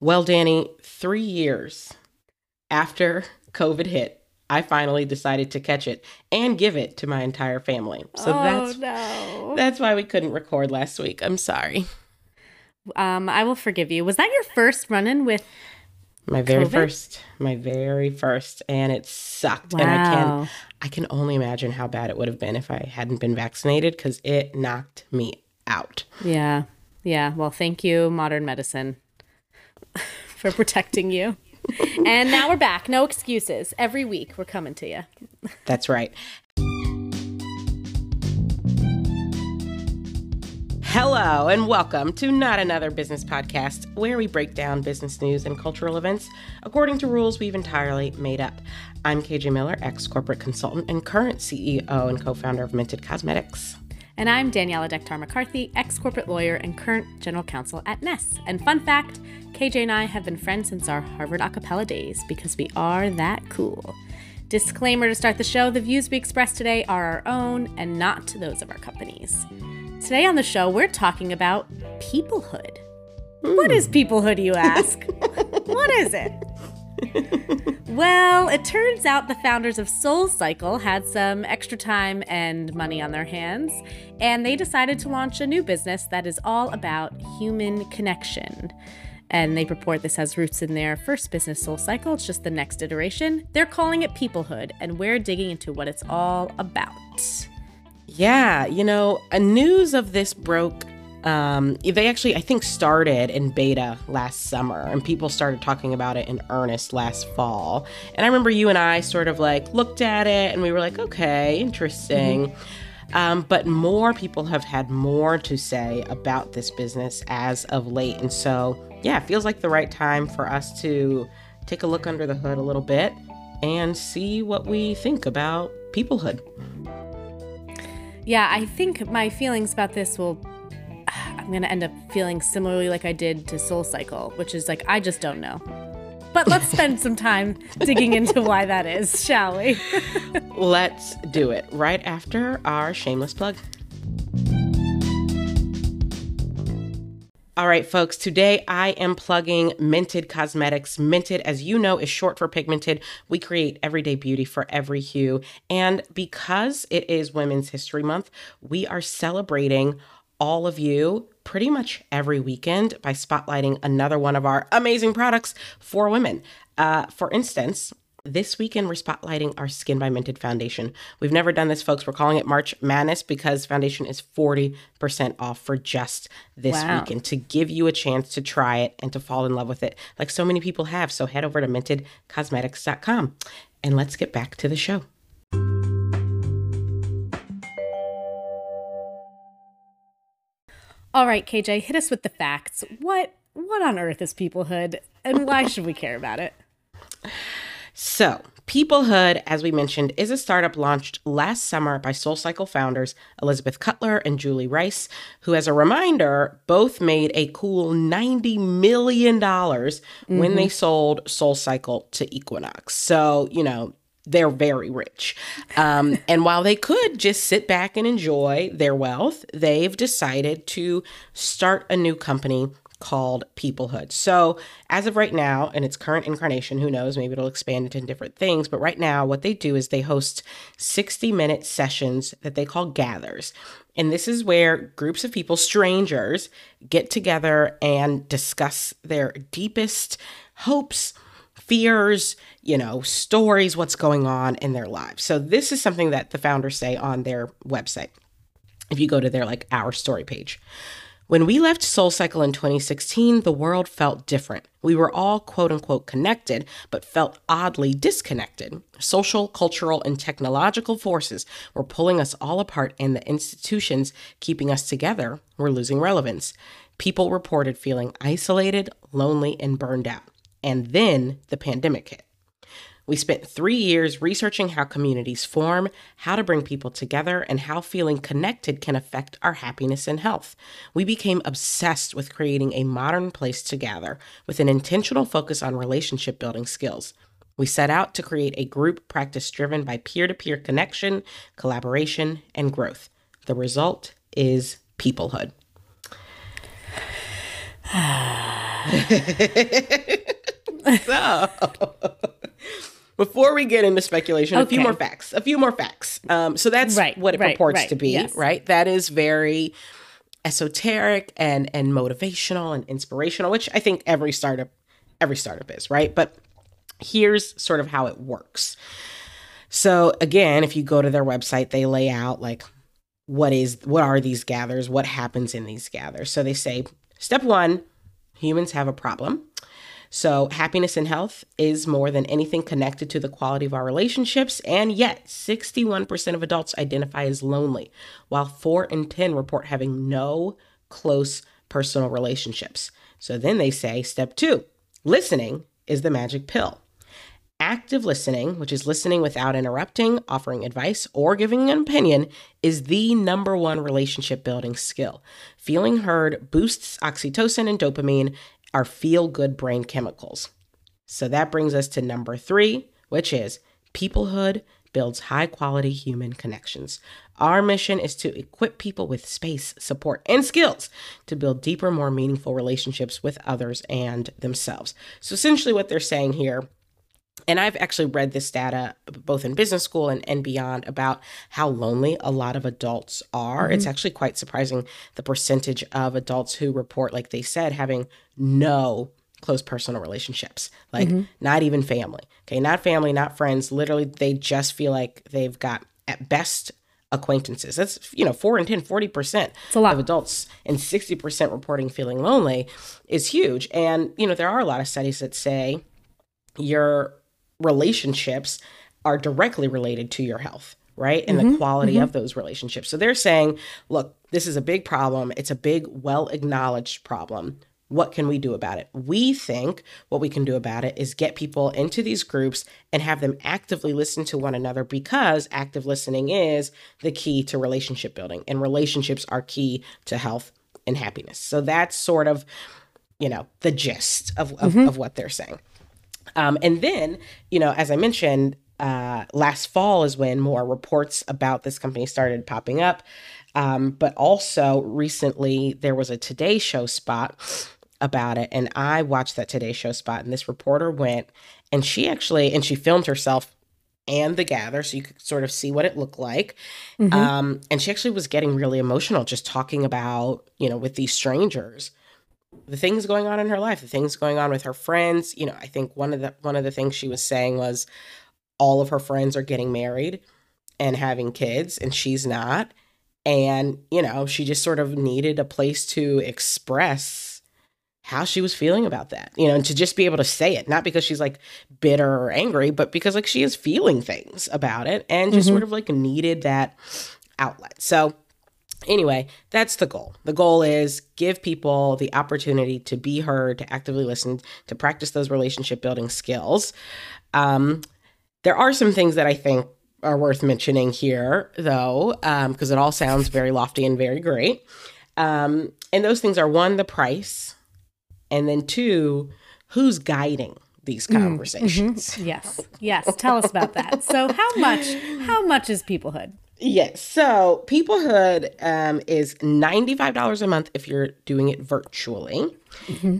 Well, Danny, three years after COVID hit, I finally decided to catch it and give it to my entire family. So oh, that's no. that's why we couldn't record last week. I'm sorry. Um, I will forgive you. Was that your first run-in with my very COVID? first, my very first, and it sucked. Wow. And I can I can only imagine how bad it would have been if I hadn't been vaccinated because it knocked me out. Yeah. Yeah. Well, thank you, modern medicine, for protecting you. and now we're back. No excuses. Every week we're coming to you. That's right. Hello, and welcome to Not Another Business Podcast, where we break down business news and cultural events according to rules we've entirely made up. I'm KJ Miller, ex corporate consultant and current CEO and co founder of Minted Cosmetics. And I'm Daniela Dektar McCarthy, ex corporate lawyer and current general counsel at Ness. And fun fact KJ and I have been friends since our Harvard a cappella days because we are that cool. Disclaimer to start the show the views we express today are our own and not those of our companies. Today on the show, we're talking about peoplehood. What is peoplehood, you ask? what is it? well, it turns out the founders of Soul Cycle had some extra time and money on their hands, and they decided to launch a new business that is all about human connection. And they purport this has roots in their first business, Soul Cycle. It's just the next iteration. They're calling it Peoplehood, and we're digging into what it's all about. Yeah, you know, a news of this broke. Um, they actually, I think, started in beta last summer, and people started talking about it in earnest last fall. And I remember you and I sort of like looked at it, and we were like, okay, interesting. Mm-hmm. Um, but more people have had more to say about this business as of late, and so yeah, it feels like the right time for us to take a look under the hood a little bit and see what we think about peoplehood. Yeah, I think my feelings about this will. I'm going to end up feeling similarly like I did to Soul Cycle, which is like, I just don't know. But let's spend some time digging into why that is, shall we? let's do it right after our shameless plug. All right, folks, today I am plugging Minted Cosmetics. Minted, as you know, is short for pigmented. We create everyday beauty for every hue. And because it is Women's History Month, we are celebrating all of you pretty much every weekend by spotlighting another one of our amazing products for women. Uh, for instance, this weekend, we're spotlighting our Skin by Minted foundation. We've never done this, folks. We're calling it March Madness because foundation is 40% off for just this wow. weekend to give you a chance to try it and to fall in love with it, like so many people have. So head over to mintedcosmetics.com and let's get back to the show. All right, KJ, hit us with the facts. What what on earth is peoplehood and why should we care about it? So, Peoplehood, as we mentioned, is a startup launched last summer by SoulCycle founders Elizabeth Cutler and Julie Rice, who, as a reminder, both made a cool $90 million mm-hmm. when they sold SoulCycle to Equinox. So, you know, they're very rich. Um, and while they could just sit back and enjoy their wealth, they've decided to start a new company called Peoplehood. So, as of right now, in its current incarnation, who knows, maybe it'll expand into different things. But right now, what they do is they host 60 minute sessions that they call gathers. And this is where groups of people, strangers, get together and discuss their deepest hopes, fears, you know, stories, what's going on in their lives. So, this is something that the founders say on their website. If you go to their like our story page. When we left SoulCycle in 2016, the world felt different. We were all quote unquote connected, but felt oddly disconnected. Social, cultural, and technological forces were pulling us all apart, and the institutions keeping us together were losing relevance. People reported feeling isolated, lonely, and burned out. And then the pandemic hit. We spent three years researching how communities form, how to bring people together, and how feeling connected can affect our happiness and health. We became obsessed with creating a modern place to gather with an intentional focus on relationship building skills. We set out to create a group practice driven by peer to peer connection, collaboration, and growth. The result is peoplehood. so, before we get into speculation, a few more facts. A few more facts. Um, so that's Right, what it right, purports right, to be, yes. right? That is very esoteric and and motivational and inspirational, which I think every startup every startup is, right? But here's sort of how it works. So again, if you go to their website, they lay out like what is what are these gathers, what happens in these gathers. So they say step 1, humans have a problem. So, happiness and health is more than anything connected to the quality of our relationships, and yet 61% of adults identify as lonely, while 4 in 10 report having no close personal relationships. So, then they say step 2, listening is the magic pill. Active listening, which is listening without interrupting, offering advice, or giving an opinion, is the number one relationship building skill. Feeling heard boosts oxytocin and dopamine, our feel good brain chemicals. So that brings us to number three, which is peoplehood builds high quality human connections. Our mission is to equip people with space, support, and skills to build deeper, more meaningful relationships with others and themselves. So essentially, what they're saying here and I've actually read this data both in business school and, and beyond about how lonely a lot of adults are. It's mm-hmm. actually quite surprising the percentage of adults who report, like they said, having no close personal relationships, like mm-hmm. not even family. Okay, not family, not friends. Literally, they just feel like they've got at best acquaintances. That's, you know, 4 and 10, 40% it's a lot. of adults and 60% reporting feeling lonely is huge. And, you know, there are a lot of studies that say your relationships are directly related to your health, right? And the mm-hmm. quality mm-hmm. of those relationships. So they're saying, look, this is a big problem. It's a big, well acknowledged problem. What can we do about it? We think what we can do about it is get people into these groups and have them actively listen to one another because active listening is the key to relationship building, and relationships are key to health and happiness. So that's sort of, you know, the gist of, of, mm-hmm. of what they're saying. Um, and then, you know, as I mentioned, uh, last fall is when more reports about this company started popping up. Um, but also recently, there was a Today Show spot about it. And I watched that Today Show spot, and this reporter went and she actually, and she filmed herself and the gather so you could sort of see what it looked like um, and she actually was getting really emotional just talking about you know with these strangers the things going on in her life, the things going on with her friends. You know, I think one of the one of the things she was saying was all of her friends are getting married and having kids and she's not. And, you know, she just sort of needed a place to express how she was feeling about that. You know, and to just be able to say it, not because she's like bitter or angry, but because like she is feeling things about it and just mm-hmm. sort of like needed that outlet. So Anyway, that's the goal. The goal is give people the opportunity to be heard, to actively listen, to practice those relationship building skills. Um, there are some things that I think are worth mentioning here, though, because it all sounds very lofty and very great. Um, and those things are one, the price, and then two, who's guiding these conversations. Yes. Yes. Tell us about that. So how much how much is peoplehood? Yes. So Peoplehood um, is $95 a month if you're doing it virtually.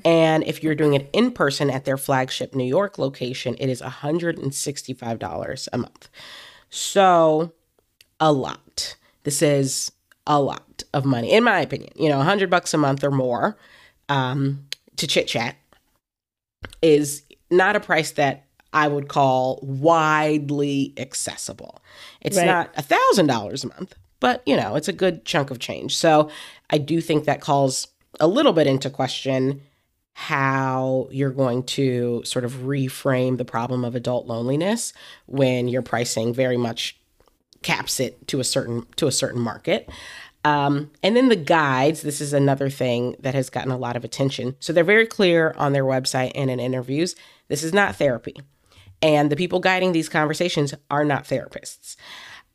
And if you're doing it in person at their flagship New York location, it is $165 a month. So a lot. This is a lot of money, in my opinion. You know, 100 bucks a month or more um, to chit chat is not a price that I would call widely accessible. It's Right. not a thousand dollars a month, but you know, it's a good chunk of change. So I do think that calls a little bit into question how you're going to sort of reframe the problem of adult loneliness when your pricing very much caps it to a certain to a certain market. Um, and then the guides, this is another thing that has gotten a lot of attention. So they're very clear on their website and in interviews. This is not therapy. And the people guiding these conversations are not therapists.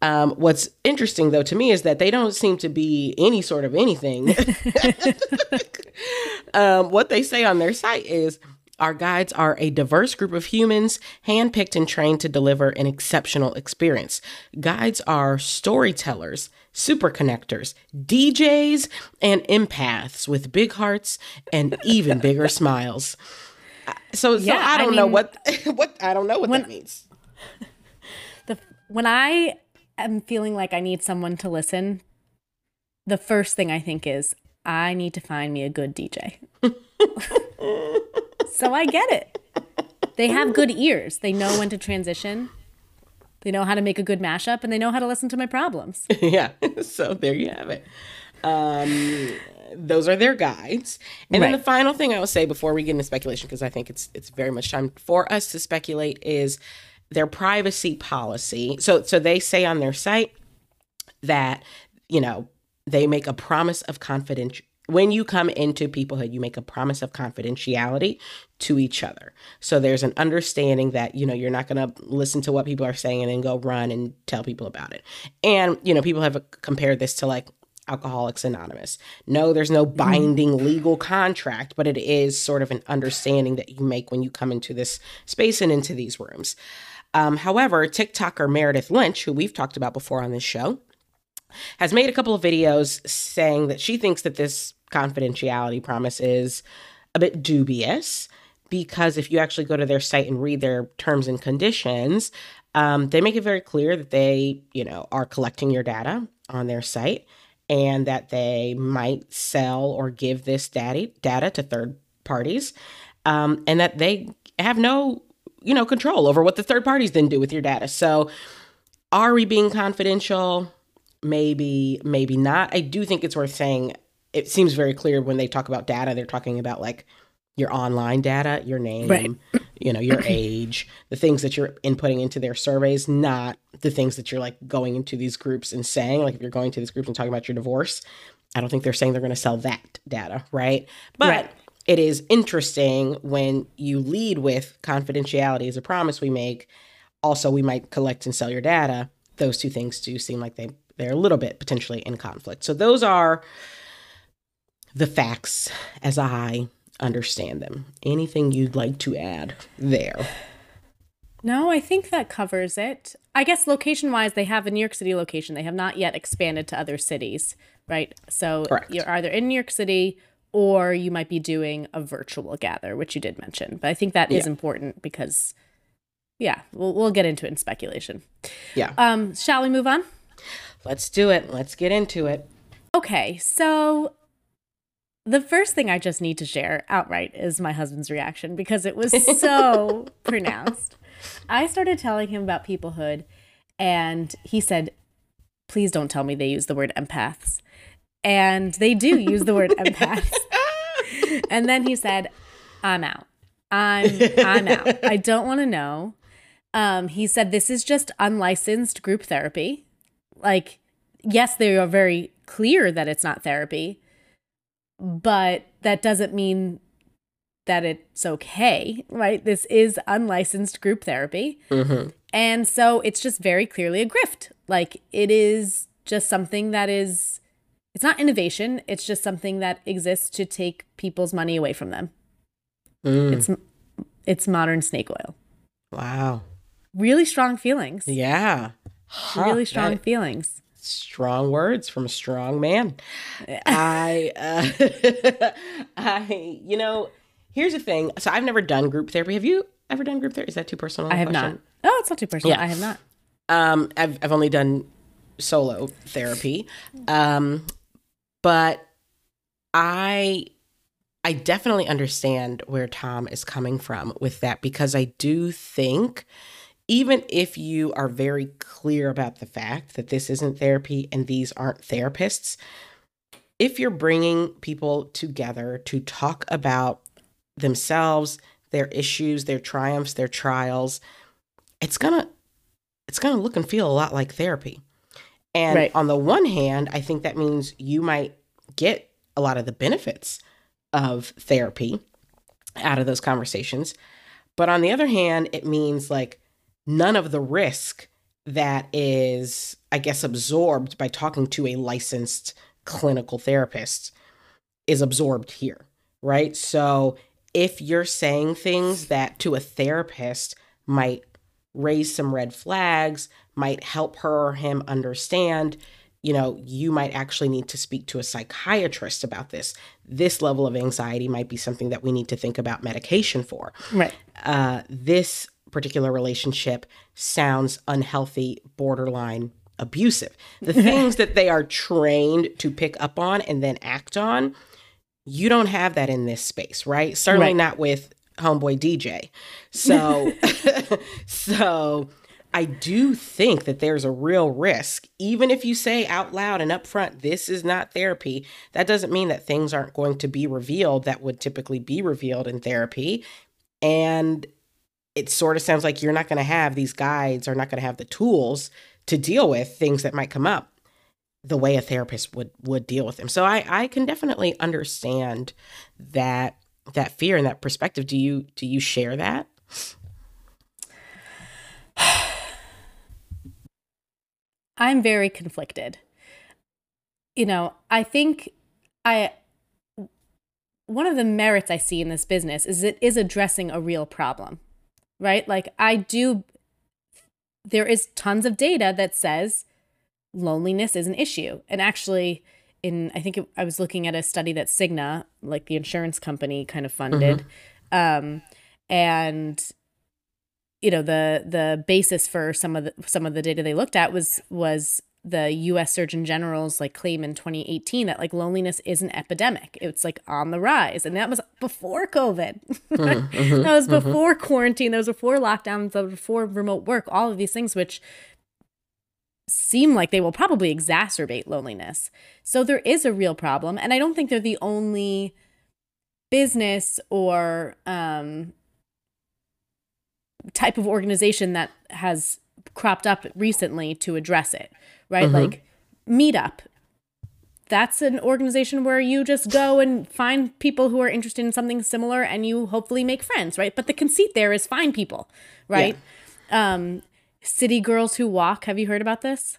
Um, what's interesting, though, to me is that they don't seem to be any sort of anything. um, what they say on their site is Our guides are a diverse group of humans, handpicked and trained to deliver an exceptional experience. Guides are storytellers, super connectors, DJs, and empaths with big hearts and even bigger smiles. So, so Yeah, I I don't know mean- what what I don't know what When- that means. the when I am feeling like I need someone to listen, the first thing I think is I need to find me a good DJ. so I get it. They have good ears. They know when to transition. They know how to make a good mashup and they know how to listen to my problems. yeah. So there you have it. Um, those are their guides. And then the final thing I will say before we get into speculation, because I think it's it's very much time for us to speculate, is their privacy policy. So so they say on their site that you know they make a promise of confidential when you come into peoplehood you make a promise of confidentiality to each other so there's an understanding that you know you're not going to listen to what people are saying and then go run and tell people about it and you know people have uh, compared this to like alcoholics anonymous. No there's no binding legal contract but it is sort of an understanding that you make when you come into this space and into these rooms. Um, however tiktoker meredith lynch who we've talked about before on this show has made a couple of videos saying that she thinks that this confidentiality promise is a bit dubious because if you actually go to their site and read their terms and conditions, um, they make it very clear that they, you know, are collecting your data on their site and that they might sell or give this data data to third parties, um, and that they have no, you know, control over what the third parties then do with your data. So, are we being confidential? maybe maybe not i do think it's worth saying it seems very clear when they talk about data they're talking about like your online data your name Right. You know your age the things that you're inputting into their surveys not the things that you're like going into these groups and saying. Like if you're going to these groups and talking about your divorce i don't think they're saying they're going to sell that data right? But Right. it is interesting when you lead with confidentiality as a promise we make. Also we might collect and sell your data. Those two things do seem like they they're a little bit potentially in conflict. So those are the facts as i understand them anything you'd like to add there No, I think that covers it. I guess location wise, they have a New York City location. They have not yet expanded to other cities, right? So Correct. you're either in New York City or you might be doing a virtual gather, which you did mention. But I think that is Yeah. important because, yeah, we'll, we'll get into it in speculation. yeah Um, shall we move on? let's do it let's get into it Okay, so the first thing I just need to share outright is my husband's reaction because it was so pronounced. I started telling him about peoplehood, and he said, Please don't tell me they use the word empaths. And they do use the word empaths. And then he said, I'm out. I'm I'm out. I don't want to know. Um, he said this is just unlicensed group therapy. Like, yes, they are very clear that it's not therapy, but that doesn't mean that it's okay, right? This is unlicensed group therapy. mm-hmm. And so it's just very clearly a grift. Like it is just something that is it's not innovation, it's just something that exists to take people's money away from them. Mm. It's it's modern snake oil. wow Really strong feelings. yeah Huh, Really strong that- feelings. Strong words from a strong man. I, uh, I, you know, here's the thing. So I've never done group therapy. Have you ever done group therapy? Is that too personal? I have question? not. Oh, it's not too personal. Yeah. I have not. Um, I've I've only done solo therapy, um, but I I definitely understand where Tom is coming from with that because I do think even if you are very clear about the fact that this isn't therapy and these aren't therapists, if you're bringing people together to talk about themselves, their issues, their triumphs, their trials, it's gonna it's gonna look and feel a lot like therapy. And Right. on the one hand, I think that means you might get a lot of the benefits of therapy out of those conversations. But on the other hand, it means like none of the risk that is, I guess, absorbed by talking to a licensed clinical therapist is absorbed here, right? So if you're saying things that to a therapist might raise some red flags, might help her or him understand, you know, you might actually need to speak to a psychiatrist about this. This level of anxiety might be something that we need to think about medication for. Right. Uh, this particular relationship sounds unhealthy, borderline abusive. The things that they are trained to pick up on and then act on, you don't have that in this space, right? Certainly Right. not with homeboy DJ. So so I do think that there's a real risk even if you say out loud and upfront this is not therapy, that doesn't mean that things aren't going to be revealed that would typically be revealed in therapy. And it sort of sounds like you're not going to have these guides or not going to have the tools to deal with things that might come up the way a therapist would would deal with them. So I I can definitely understand that that fear and that perspective. Do you do you share that? I'm very conflicted. You know, I think I one of the merits I see in this business is it is addressing a real problem. Right? Like I do there is tons of data that says loneliness is an issue. And actually in I think it, I was looking at a study that Cigna, like the insurance company kind of funded. Um and you know the the basis for some of the some of the data they looked at was was the US Surgeon General's like claim in 2018 that like loneliness is an epidemic. It's like on the rise. And that was before COVID. Uh-huh, uh-huh, that was uh-huh. before quarantine. That was before lockdowns, that was before remote work, all of these things which seem like they will probably exacerbate loneliness. So there is a real problem. And I don't think they're the only business or um, type of organization that has cropped up recently to address it, right? Mhm. Like Meetup. That's an organization where you just go and find people who are interested in something similar and you hopefully make friends, right? But the conceit there is find people, right? Um, City Girls Who Walk. Have you heard about this?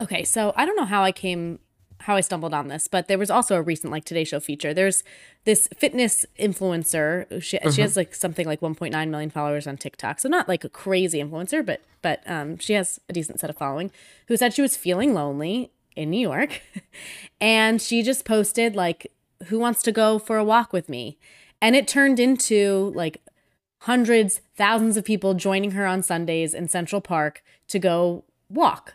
Okay, so I don't know how I came how I stumbled on this, but there was also a recent like Today Show feature. There's this fitness influencer. She, she has like something like 1.9 million followers on TikTok, so not like a crazy influencer, but but um, she has a decent set of following. Who said she was feeling lonely in New York, and she just posted like, "Who wants to go for a walk with me?" And it turned into like hundreds, thousands of people joining her on Sundays in Central Park to go walk.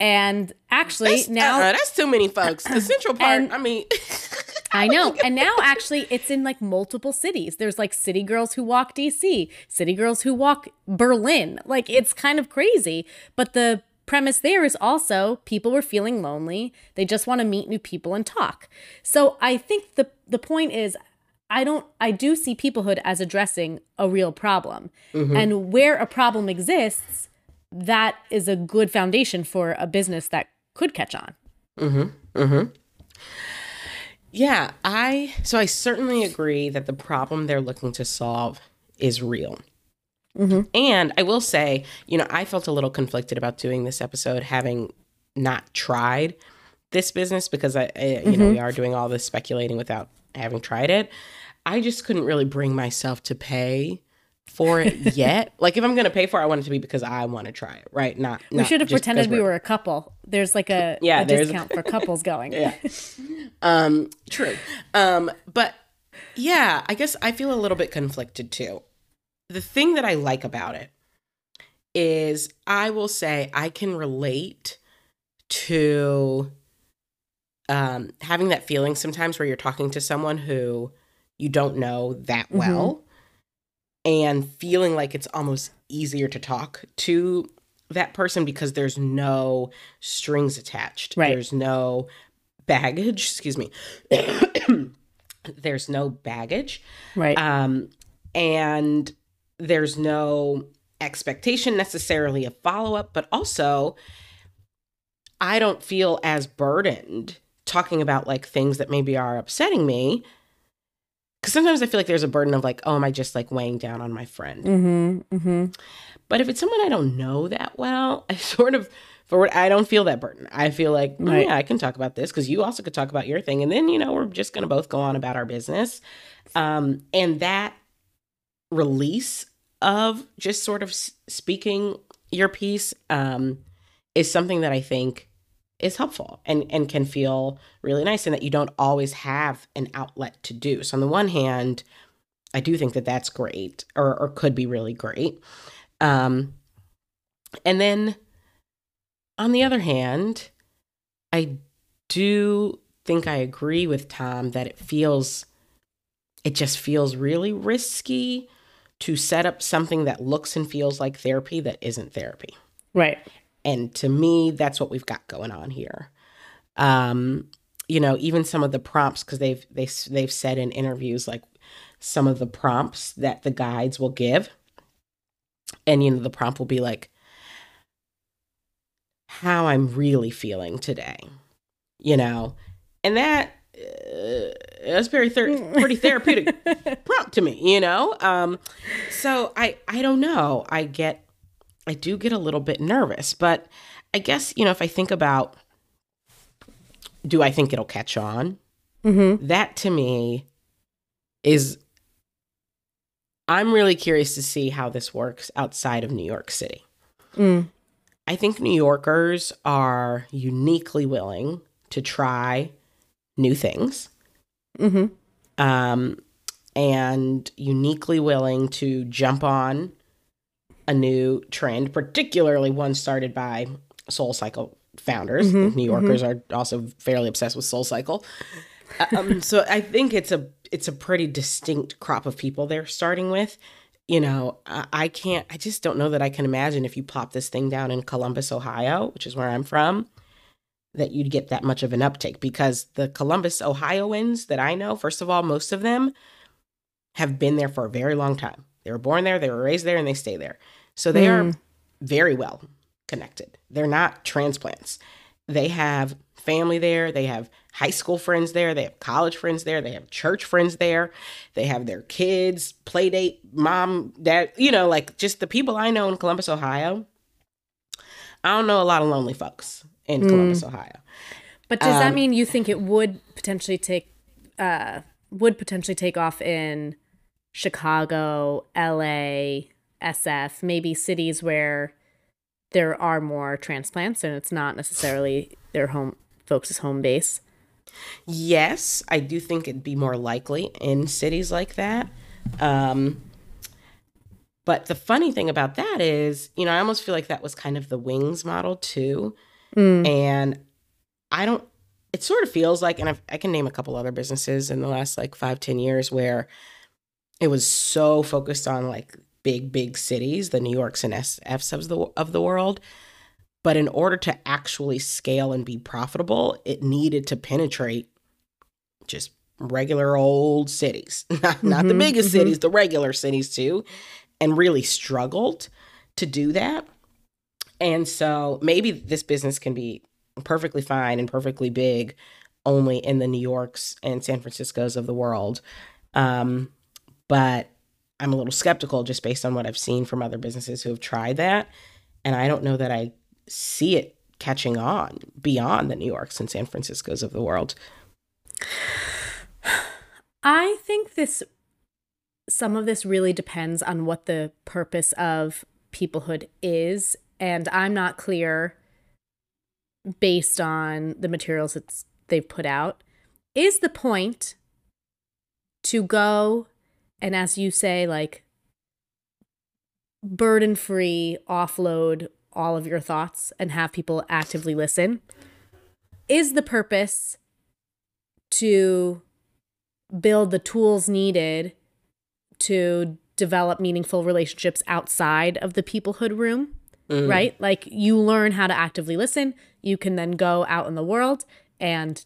And actually, That's, uh, now uh-uh, that's too many folks. The Central Park. And- I mean, I know. And now actually it's in like multiple cities. There's like city girls who walk DC, city girls who walk Berlin. Like it's kind of crazy. But the premise there is also people were feeling lonely. They just want to meet new people and talk. So I think the the point is I don't I do see peoplehood as addressing a real problem. Mm-hmm. And where a problem exists, that is a good foundation for a business that could catch on. Mhm. Mhm. yeah, I so I certainly agree that the problem they're looking to solve is real. Mhm. And I will say, you know, I felt a little conflicted about doing this episode, having not tried this business because I, I you know, we are doing all this speculating without having tried it. I just couldn't really bring myself to pay for it yet. like if I'm going to pay for it, I want it to be because I want to try it, right? Not We should have pretended we were a couple. There's like a, Yeah, a discount for couples going. Yeah. um, true. Um, but yeah, I guess I feel a little bit conflicted too. The thing that I like about it is I will say I can relate to um, having that feeling sometimes where you're talking to someone who you don't know that well and feeling like it's almost easier to talk to that person because there's no strings attached. Right. There's no baggage, excuse me. there's no baggage. Right. Um, and there's no expectation necessarily of follow up, but also I don't feel as burdened talking about like things that maybe are upsetting me. Cause sometimes I feel like there's a burden of like, oh, am I just like weighing down on my friend? mm-hmm. Mm-hmm. But if it's someone I don't know that well, I sort of for what I don't feel that burden. I feel like, oh, Right. yeah, I can talk about this because you also could talk about your thing. And then, you know, we're just going to both go on about our business. Um, and that release of just sort of speaking your piece um, is something that I think is helpful and, and can feel really nice and that you don't always have an outlet to do. So on the one hand, I do think that that's great or, or could be really great. Um, and then on the other hand, I do think I agree with Tom that it feels, it just feels really risky to set up something that looks and feels like therapy that isn't therapy. Right. And to me, that's what we've got going on here. Um, you know, even some of the prompts because they've they they've said in interviews like some of the prompts that the guides will give, and you know the prompt will be like, "How I'm really feeling today," you know, and that uh, that's very ther- pretty therapeutic prompt to me, you know. Um, so I I don't know. I get I do get a little bit nervous, but I guess you know if I think about do I think it'll catch on? Mm-hmm. That to me is I'm really curious to see how this works outside of New York City. Mm. I think New Yorkers are uniquely willing to try new things Mm-hmm. um, and uniquely willing to jump on a new trend, particularly one started by Soul Cycle founders. Mhm, New Yorkers are also fairly obsessed with Soul Cycle. um, so I think it's a it's a pretty distinct crop of people they're starting with. You know, I, I can't. I just don't know that I can imagine if you plop this thing down in Columbus, Ohio, which is where I'm from, that you'd get that much of an uptake because the Columbus, Ohioans that I know, first of all, most of them have been there for a very long time. They were born there, they were raised there, and they stay there. So they are Mm. very well connected. They're not transplants. They have family there, they have high school friends there, they have college friends there, they have church friends there, they have their kids, play date, mom, dad, you know, like just the people I know in Columbus, Ohio. I don't know a lot of lonely folks in Mm. Columbus, Ohio. But does that Um, mean you think it would potentially take uh would potentially take off in Chicago, LA, SF, maybe cities where there are more transplants and it's not necessarily their home folks' home base? Yes, I do think it'd be more likely in cities like that. Um, but the funny thing about that is, you know, I almost feel like that was kind of the Wing's model too. Mm. And I don't, it sort of feels like, and I've, I can name a couple other businesses in the last like five, ten years where it was so focused on like big, big cities, the New Yorks and SFs of the, of the world. But in order to actually scale and be profitable, it needed to penetrate just regular old cities, not, not the biggest mhm. cities, the regular cities too, and really struggled to do that. And so maybe this business can be perfectly fine and perfectly big only in the New Yorks and San Franciscos of the world. Um, but I'm a little skeptical just based on what I've seen from other businesses who have tried that. And I don't know that I see it catching on beyond the New Yorks and San Franciscos of the world. I think this some of this really depends on what the purpose of peoplehood is and I'm not clear based on the materials that they've put out. Is the point to go and as you say like burden free offload all of your thoughts and have people actively listen? Is the purpose to build the tools needed to develop meaningful relationships outside of the peoplehood room, Mm. right? Like you learn how to actively listen. You can then go out in the world and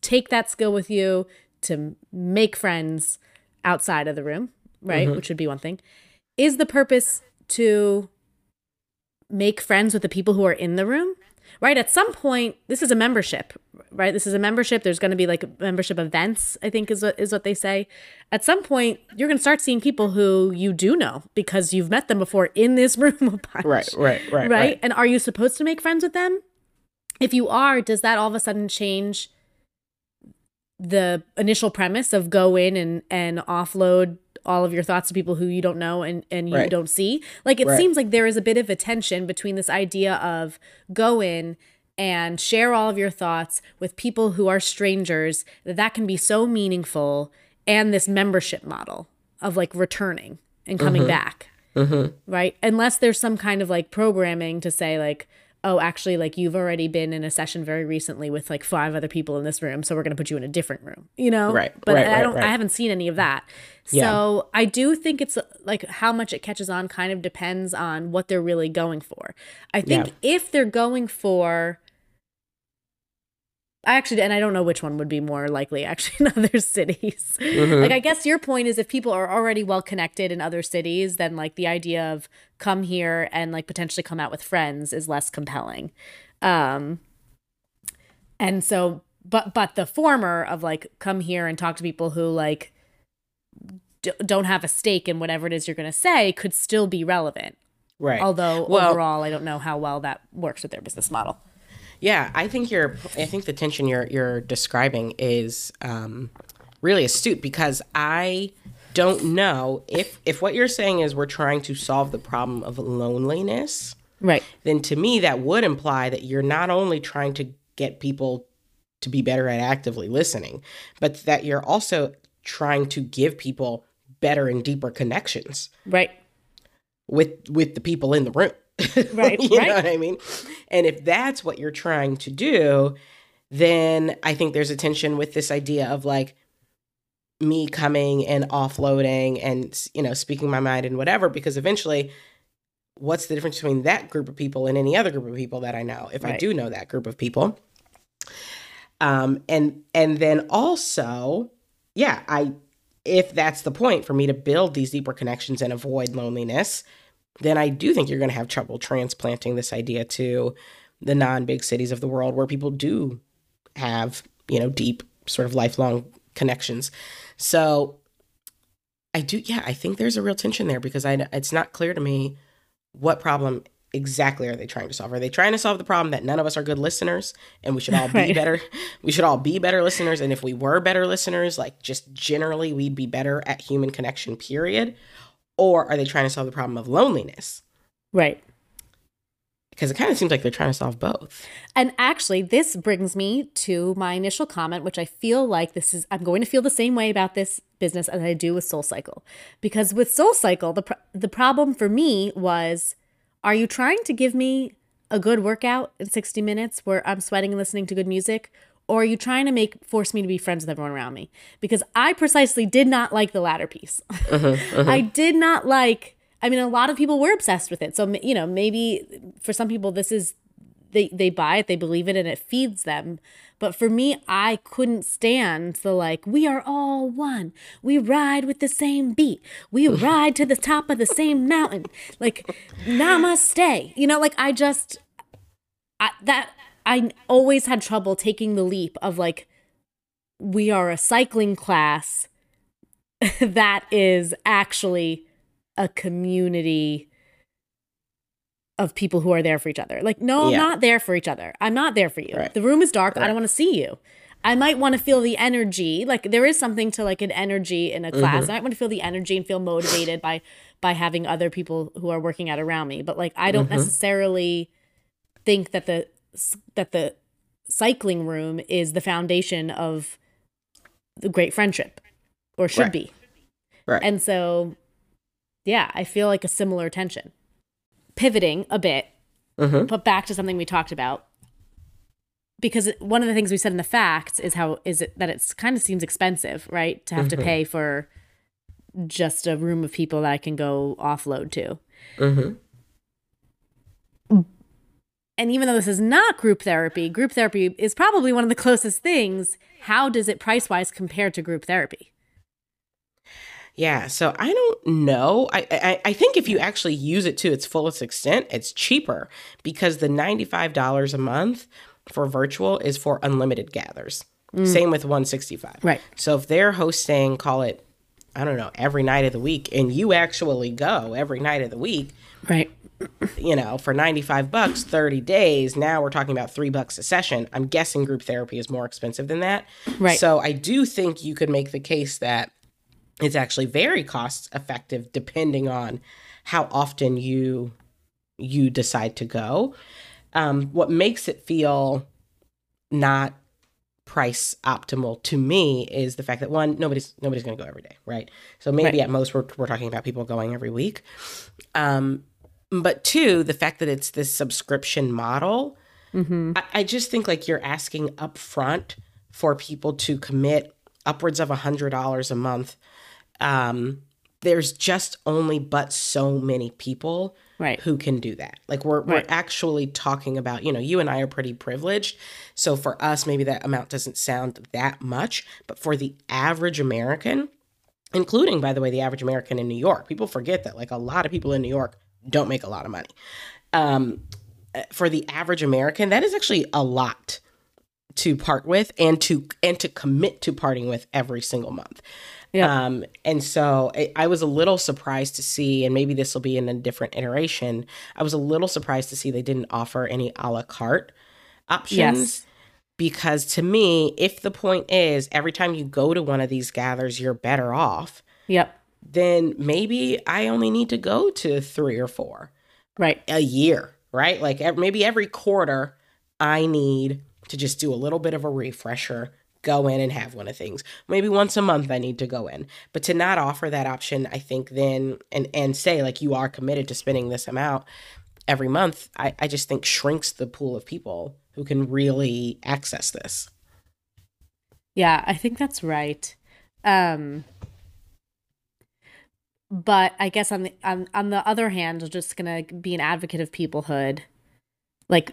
take that skill with you to make friends outside of the room, right? Mhm. Which would be one thing. Is the purpose to make friends with the people who are in the room? right? At some point, this is a membership, right? This is a membership. There's going to be like membership events, I think is what, is what they say. At some point, you're going to start seeing people who you do know because you've met them before in this room a bunch. Right, right, right, right. right. And are you supposed to make friends with them? If you are, does that all of a sudden change the initial premise of go in and and offload all of your thoughts to people who you don't know and and you Right. don't see. Like it Right. seems like there is a bit of a tension between this idea of go in and share all of your thoughts with people who are strangers that that can be so meaningful and this membership model of like returning and coming mm-hmm. back. Mm-hmm. Right? Unless there's some kind of like programming to say like oh actually like you've already been in a session very recently with like five other people in this room so we're going to put you in a different room you know Right, but right, i right, don't i right. haven't seen any of that Yeah. so i do think it's like how much it catches on kind of depends on what they're really going for i think Yeah. if they're going for I actually, and I don't know which one would be more likely actually in other cities. Mm-hmm. Like, I guess your point is if people are already well connected in other cities, then like the idea of come here and like potentially come out with friends is less compelling. Um, and so, but, but the former of like come here and talk to people who like d- don't have a stake in whatever it is you're going to say could still be relevant. right. Although Well- overall, I don't know how well that works with their business model. Yeah, I think you're. I think the tension you're you're describing is um, really astute because I don't know if if what you're saying is we're trying to solve the problem of loneliness. Right. Then to me that would imply that you're not only trying to get people to be better at actively listening, but that you're also trying to give people better and deeper connections Right. with with the people in the room. Right, you right. know what I mean? And if that's what you're trying to do, then I think there's a tension with this idea of like me coming and offloading and you know speaking my mind and whatever because eventually what's the difference between that group of people and any other group of people that I know if I do know that group of people um and and then also yeah I if that's the point for me to build these deeper connections and avoid loneliness then I do think you're going to have trouble transplanting this idea to the non big cities of the world where people do have, you know, deep, sort of lifelong connections. So I do, yeah, I think there's a real tension there because I, it's not clear to me what problem exactly are they trying to solve? Are they trying to solve the problem that none of us are good listeners and we should all be better? We should all be better listeners. And if we were better listeners, like just generally, we'd be better at human connection, period. Or are they trying to solve the problem of loneliness? Right. Because it kind of seems like they're trying to solve both. And actually, this brings me to my initial comment, which I feel like this is, I'm going to feel the same way about this business as I do with Soul Cycle. Because with Soul Cycle, the, pro- the problem for me was are you trying to give me a good workout in 60 minutes where I'm sweating and listening to good music? Or are you trying to make force me to be friends with everyone around me? Because I precisely did not like the latter piece. Uh-huh, I uh-huh. did not like. I mean, a lot of people were obsessed with it. So you know, maybe for some people, this is they they buy it, they believe it, and it feeds them. But for me, I couldn't stand the like, we are all one. We ride with the same beat. We ride to the top of the same mountain. Like, namaste. You know, like I just I, that I always had trouble taking the leap of like, we are a cycling class that is actually a community of people who are there for each other. Like, no, I'm not there for each other. I'm not there for you. Right. The room is dark. I don't want to see you. I might want to feel the energy. Like there is something to like an energy in a class. Mm-hmm. I might want to feel the energy and feel motivated by by having other people who are working out around me. But like I don't Mm-hmm. necessarily think that the that the cycling room is the foundation of the great friendship or should Right. be. Right. And so, yeah, I feel like a similar tension. Pivoting a bit, Mhm. but back to something we talked about. Because one of the things we said in the facts is how is it that it's kind of seems expensive, right? To have to pay for just a room of people that I can go offload to. Mhm. And even though this is not group therapy, group therapy is probably one of the closest things. How does it price wise compare to group therapy? Yeah, so I don't know. I, I I think if you actually use it to its fullest extent, it's cheaper because the ninety five dollars a month for virtual is for unlimited gathers. Mm. Same with one sixty five. Right. So if they're hosting, call it, I don't know, every night of the week, and you actually go every night of the week, Right. You know, for 95 bucks, 30 days, now we're talking about three bucks a session. I'm guessing group therapy is more expensive than that. Right. So I do think you could make the case that it's actually very cost effective depending on how often you you decide to go. Um, what makes it feel not price optimal to me is the fact that one nobody's nobody's going to go every day right so maybe Right. at most we're, we're talking about people going every week um but two the fact that it's this subscription model Mm-hmm. I, I just think like you're asking upfront for people to commit upwards of a hundred dollars a month um there's just only but so many people Right. who can do that. Like we're Right. we're actually talking about, you know, you and I are pretty privileged. So for us maybe that amount doesn't sound that much, but for the average American, including by the way the average American in New York, people forget that like a lot of people in New York don't make a lot of money. Um for the average American, that is actually a lot to part with and to and to commit to parting with every single month. Yeah. Um, and so I, I was a little surprised to see, and maybe this will be in a different iteration. I was a little surprised to see they didn't offer any a la carte options. Yes. Because to me, if the point is every time you go to one of these gathers, you're better off, Yep. Then maybe I only need to go to three or four Right. a year, right? Like maybe every quarter, I need to just do a little bit of a refresher, go in and have one of things. Maybe once a month I need to go in. But to not offer that option, I think then and and say like you are committed to spending this amount every month, I, I just think shrinks the pool of people who can really access this. Yeah, I think that's right. Um but I guess on the on, on the other hand, I'm just gonna be an advocate of peoplehood. Like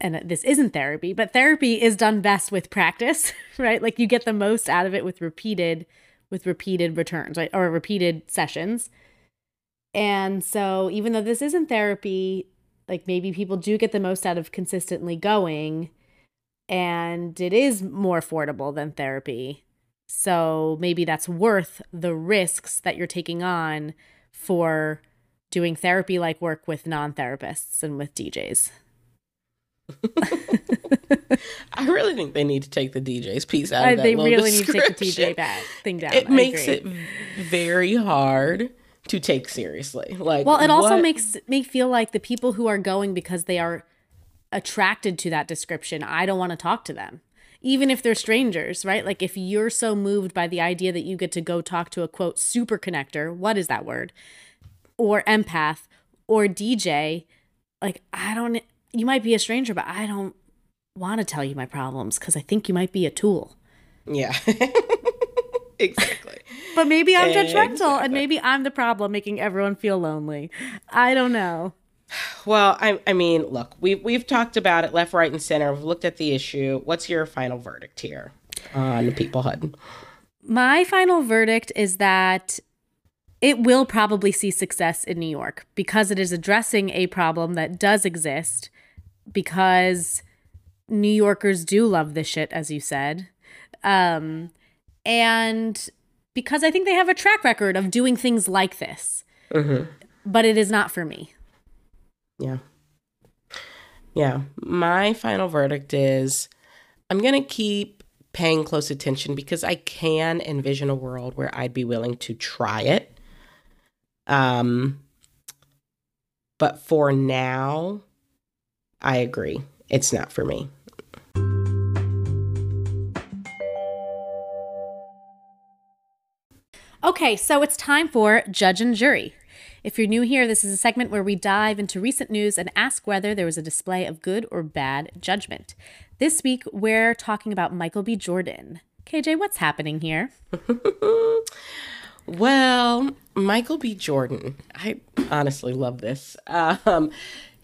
and this isn't therapy, but therapy is done best with practice, right? Like you get the most out of it with repeated with repeated returns, right? Or repeated sessions. And so even though this isn't therapy, like maybe people do get the most out of consistently going and it is more affordable than therapy. So maybe that's worth the risks that you're taking on for doing therapy like work with non therapists and with DJs. I really think they need to take the DJ's piece out Uh, of that they really need to take the. TJ back thing down. It I makes agree. it very hard to take seriously. Like Well, it also makes me feel like the people who are going because they are attracted to that description, I don't want to talk to them. Even if they're strangers, right? Like if you're so moved by the idea that you get to go talk to a quote super connector, what is that word? Or empath or DJ, like I don't you might be a stranger, but I don't want to tell you my problems because I think you might be a tool. Yeah. exactly. But maybe I'm judgmental Exactly. and maybe I'm the problem making everyone feel lonely. I don't know. Well, I, I mean, look, we've we've talked about it left, right, and center. We've looked at the issue. What's your final verdict here on peoplehood? My final verdict is that it will probably see success in New York because it is addressing a problem that does exist because New Yorkers do love this shit as you said. Um and because I think they have a track record of doing things like this. Mm-hmm. But it is not for me. Yeah. Yeah. My final verdict is I'm going to keep paying close attention because I can envision a world where I'd be willing to try it. Um but for now I agree. It's not for me. Okay, so it's time for Judge and Jury. If you're new here, this is a segment where we dive into recent news and ask whether there was a display of good or bad judgment. This week, we're talking about Michael B. Jordan. KJ, what's happening here? Well, Michael B. Jordan, I honestly love this. Um,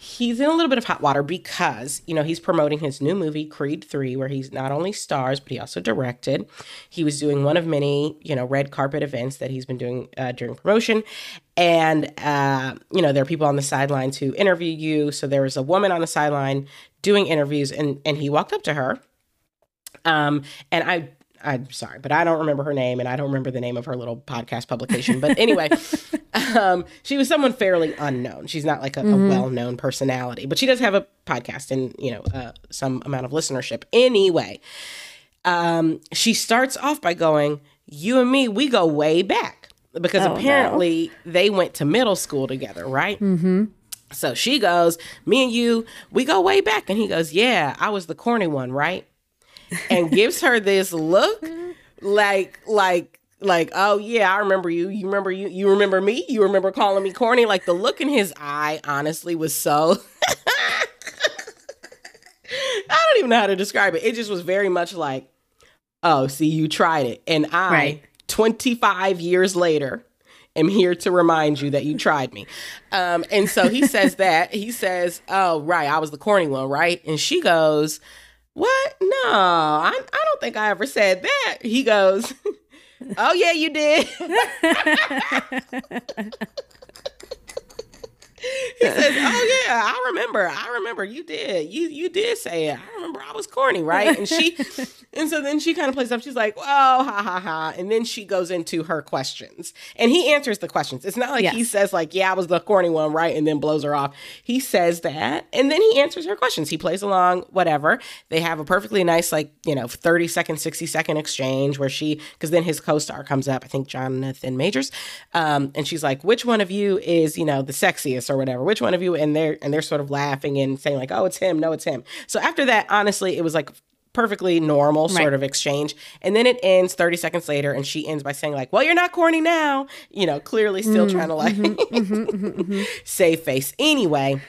he's in a little bit of hot water because, you know, he's promoting his new movie, Creed 3, where he's not only stars, but he also directed. He was doing one of many, you know, red carpet events that he's been doing uh, during promotion. And, uh, you know, there are people on the sidelines who interview you. So there was a woman on the sideline doing interviews, and, and he walked up to her. Um, and I I'm sorry, but I don't remember her name and I don't remember the name of her little podcast publication. But anyway, um, she was someone fairly unknown. She's not like a, mm-hmm. a well known personality, but she does have a podcast and, you know, uh, some amount of listenership. Anyway, um, she starts off by going, You and me, we go way back because oh, apparently no. they went to middle school together, right? Mm-hmm. So she goes, Me and you, we go way back. And he goes, Yeah, I was the corny one, right? And gives her this look like like like oh yeah i remember you. You remember you you remember me? You remember calling me corny? Like the look in his eye honestly was so i don't even know how to describe it. It just was very much like oh see you tried it. And i right. 25 years later am here to remind you that you tried me. Um, and so he says that he says oh right i was the corny one right? And she goes what? No, I, I don't think I ever said that. He goes, Oh, yeah, you did. he says, "Oh yeah, I remember. I remember you did. You you did say it. I remember I was corny, right?" And she, and so then she kind of plays up. She's like, "Oh, ha ha ha," and then she goes into her questions, and he answers the questions. It's not like yes. he says like, "Yeah, I was the corny one," right, and then blows her off. He says that, and then he answers her questions. He plays along, whatever. They have a perfectly nice like you know thirty second, sixty second exchange where she, because then his co-star comes up, I think Jonathan Majors, um, and she's like, "Which one of you is you know the sexiest or whatever?" which one of you and they're and they're sort of laughing and saying like oh it's him no it's him so after that honestly it was like perfectly normal sort right. of exchange and then it ends 30 seconds later and she ends by saying like well you're not corny now you know clearly still mm, trying to like mm-hmm, mm-hmm, mm-hmm. save face anyway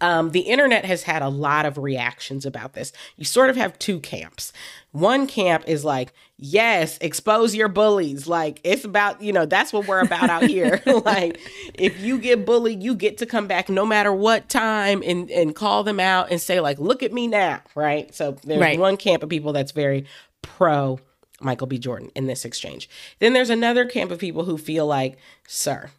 um, the internet has had a lot of reactions about this. You sort of have two camps. One camp is like, yes, expose your bullies. Like it's about, you know, that's what we're about out here. like if you get bullied, you get to come back no matter what time and and call them out and say like, look at me now, right? So there's right. one camp of people that's very pro Michael B. Jordan in this exchange. Then there's another camp of people who feel like, sir,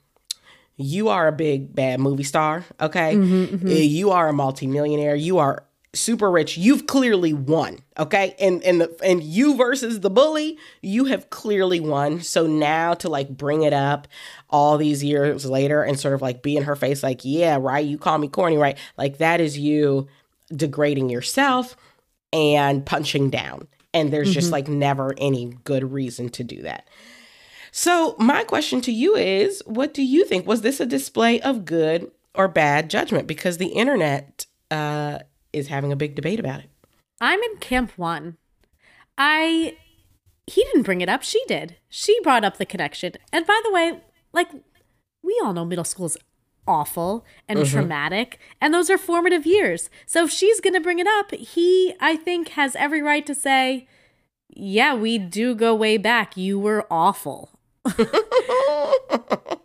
you are a big bad movie star, okay? Mm-hmm, mm-hmm. You are a multimillionaire. You are super rich you've clearly won okay and and the and you versus the bully you have clearly won so now to like bring it up all these years later and sort of like be in her face like yeah right you call me corny right like that is you degrading yourself and punching down and there's mm-hmm. just like never any good reason to do that so my question to you is what do you think was this a display of good or bad judgment because the internet uh is having a big debate about it. I'm in camp one. I he didn't bring it up, she did. She brought up the connection. And by the way, like we all know middle school is awful and mm-hmm. traumatic and those are formative years. So if she's going to bring it up, he I think has every right to say, "Yeah, we do go way back. You were awful."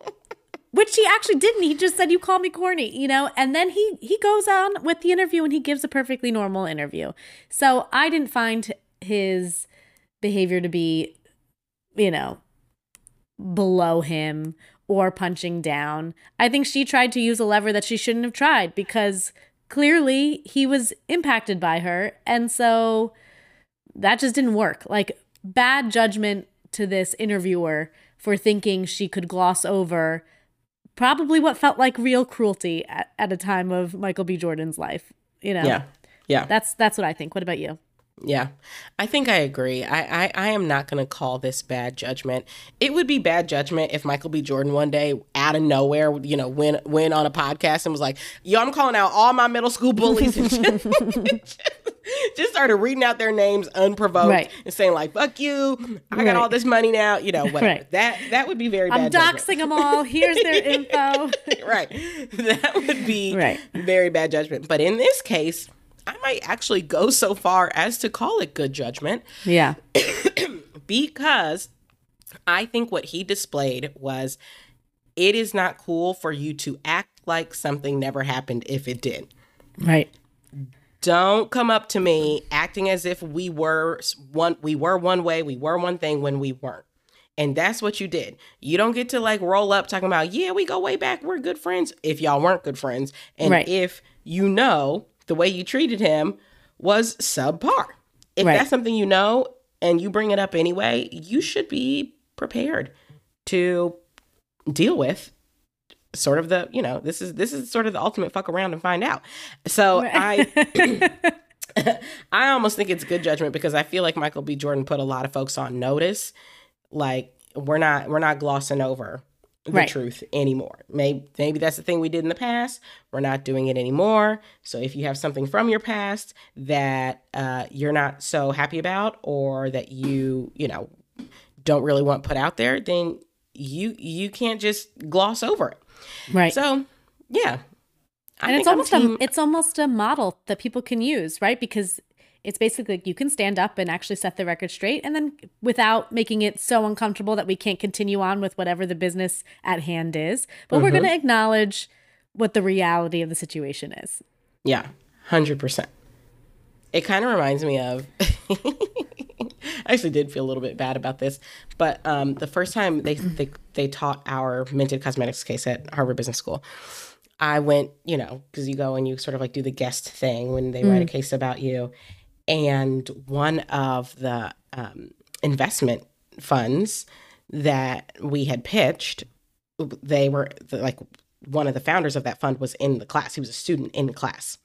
which he actually didn't. He just said you call me corny, you know. And then he he goes on with the interview and he gives a perfectly normal interview. So I didn't find his behavior to be, you know, below him or punching down. I think she tried to use a lever that she shouldn't have tried because clearly he was impacted by her, and so that just didn't work. Like bad judgment to this interviewer for thinking she could gloss over probably what felt like real cruelty at, at a time of Michael B. Jordan's life. You know? Yeah. Yeah. That's that's what I think. What about you? Yeah, I think I agree. I, I, I am not going to call this bad judgment. It would be bad judgment if Michael B. Jordan one day, out of nowhere, you know, went went on a podcast and was like, "Yo, I'm calling out all my middle school bullies," and just, started reading out their names unprovoked right. and saying like, "Fuck you, I got all this money now," you know, whatever. Right. That that would be very. Bad. I'm doxing judgment. them all. Here's their info. right, that would be right. very bad judgment. But in this case I might actually go so far as to call it good judgment. Yeah. because I think what he displayed was it is not cool for you to act like something never happened if it did. Right. Don't come up to me acting as if we were one we were one way, we were one thing when we weren't. And that's what you did. You don't get to like roll up talking about, yeah, we go way back, we're good friends if y'all weren't good friends. And Right. if you know the way you treated him was subpar. If Right. that's something you know and you bring it up anyway, you should be prepared to deal with sort of the, you know, this is this is sort of the ultimate fuck around and find out. So I I almost think it's good judgment because I feel like Michael B. Jordan put a lot of folks on notice. Like we're not we're not glossing over the Right. truth anymore. Maybe maybe that's the thing we did in the past. We're not doing it anymore. So if you have something from your past that uh, you're not so happy about, or that you you know don't really want put out there, then you you can't just gloss over it. Right. So yeah, I and it's almost team- a it's almost a model that people can use, right? Because it's basically like you can stand up and actually set the record straight, and then without making it so uncomfortable that we can't continue on with whatever the business at hand is. But we're Mm-hmm. going to acknowledge what the reality of the situation is. Yeah, hundred percent. It kind of reminds me of. I actually did feel a little bit bad about this, but um, the first time they, they they taught our Mented cosmetics case at Harvard Business School, I went, you know, because you go and you sort of like do the guest thing when they write a case about you, and one of the um, investment funds that we had pitched, they were like one of the founders of that fund was in the class. He was a student in class.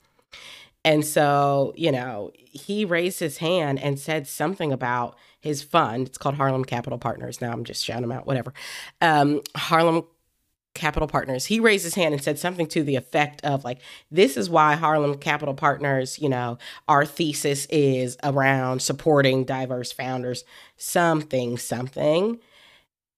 And so, you know, he raised his hand and said something about his fund. It's called Harlem Capital Partners. Now I'm just shouting them out, whatever. Um, Harlem Capital Partners. He raised his hand and said something to the effect of, like, this is why Harlem Capital Partners, you know, our thesis is around supporting diverse founders, something, something.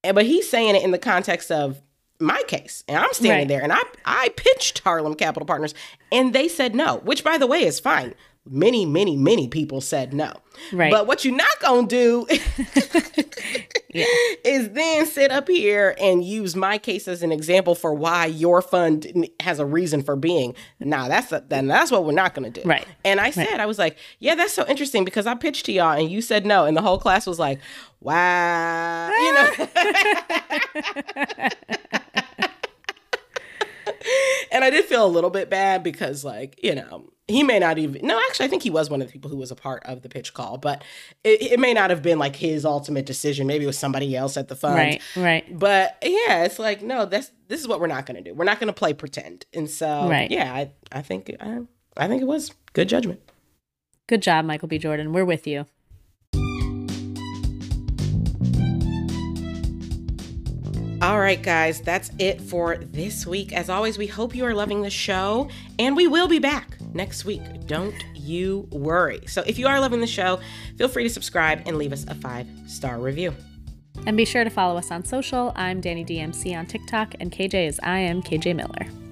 But he's saying it in the context of my case. And I'm standing Right. there and I I pitched Harlem Capital Partners and they said no, which by the way is fine. Many, many, many people said no. Right. But what you're not gonna do is then sit up here and use my case as an example for why your fund has a reason for being. Nah, that's a, then that's what we're not gonna do. Right. And I said, I was like, yeah, that's so interesting because I pitched to y'all and you said no, and the whole class was like, wow, you know. and I did feel a little bit bad because, like, you know, he may not even. No, actually, I think he was one of the people who was a part of the pitch call, but it, it may not have been like his ultimate decision. Maybe it was somebody else at the fund. Right, right. But yeah, it's like no, that's this is what we're not going to do. We're not going to play pretend. And so, Right. yeah, I I think I, I think it was good judgment. Good job, Michael B. Jordan. We're with you. All right, guys, that's it for this week. As always, we hope you are loving the show, and we will be back next week. Don't you worry. So, if you are loving the show, feel free to subscribe and leave us a five star review. And be sure to follow us on social. I'm Danny DMC on TikTok, and KJ is I am KJ Miller.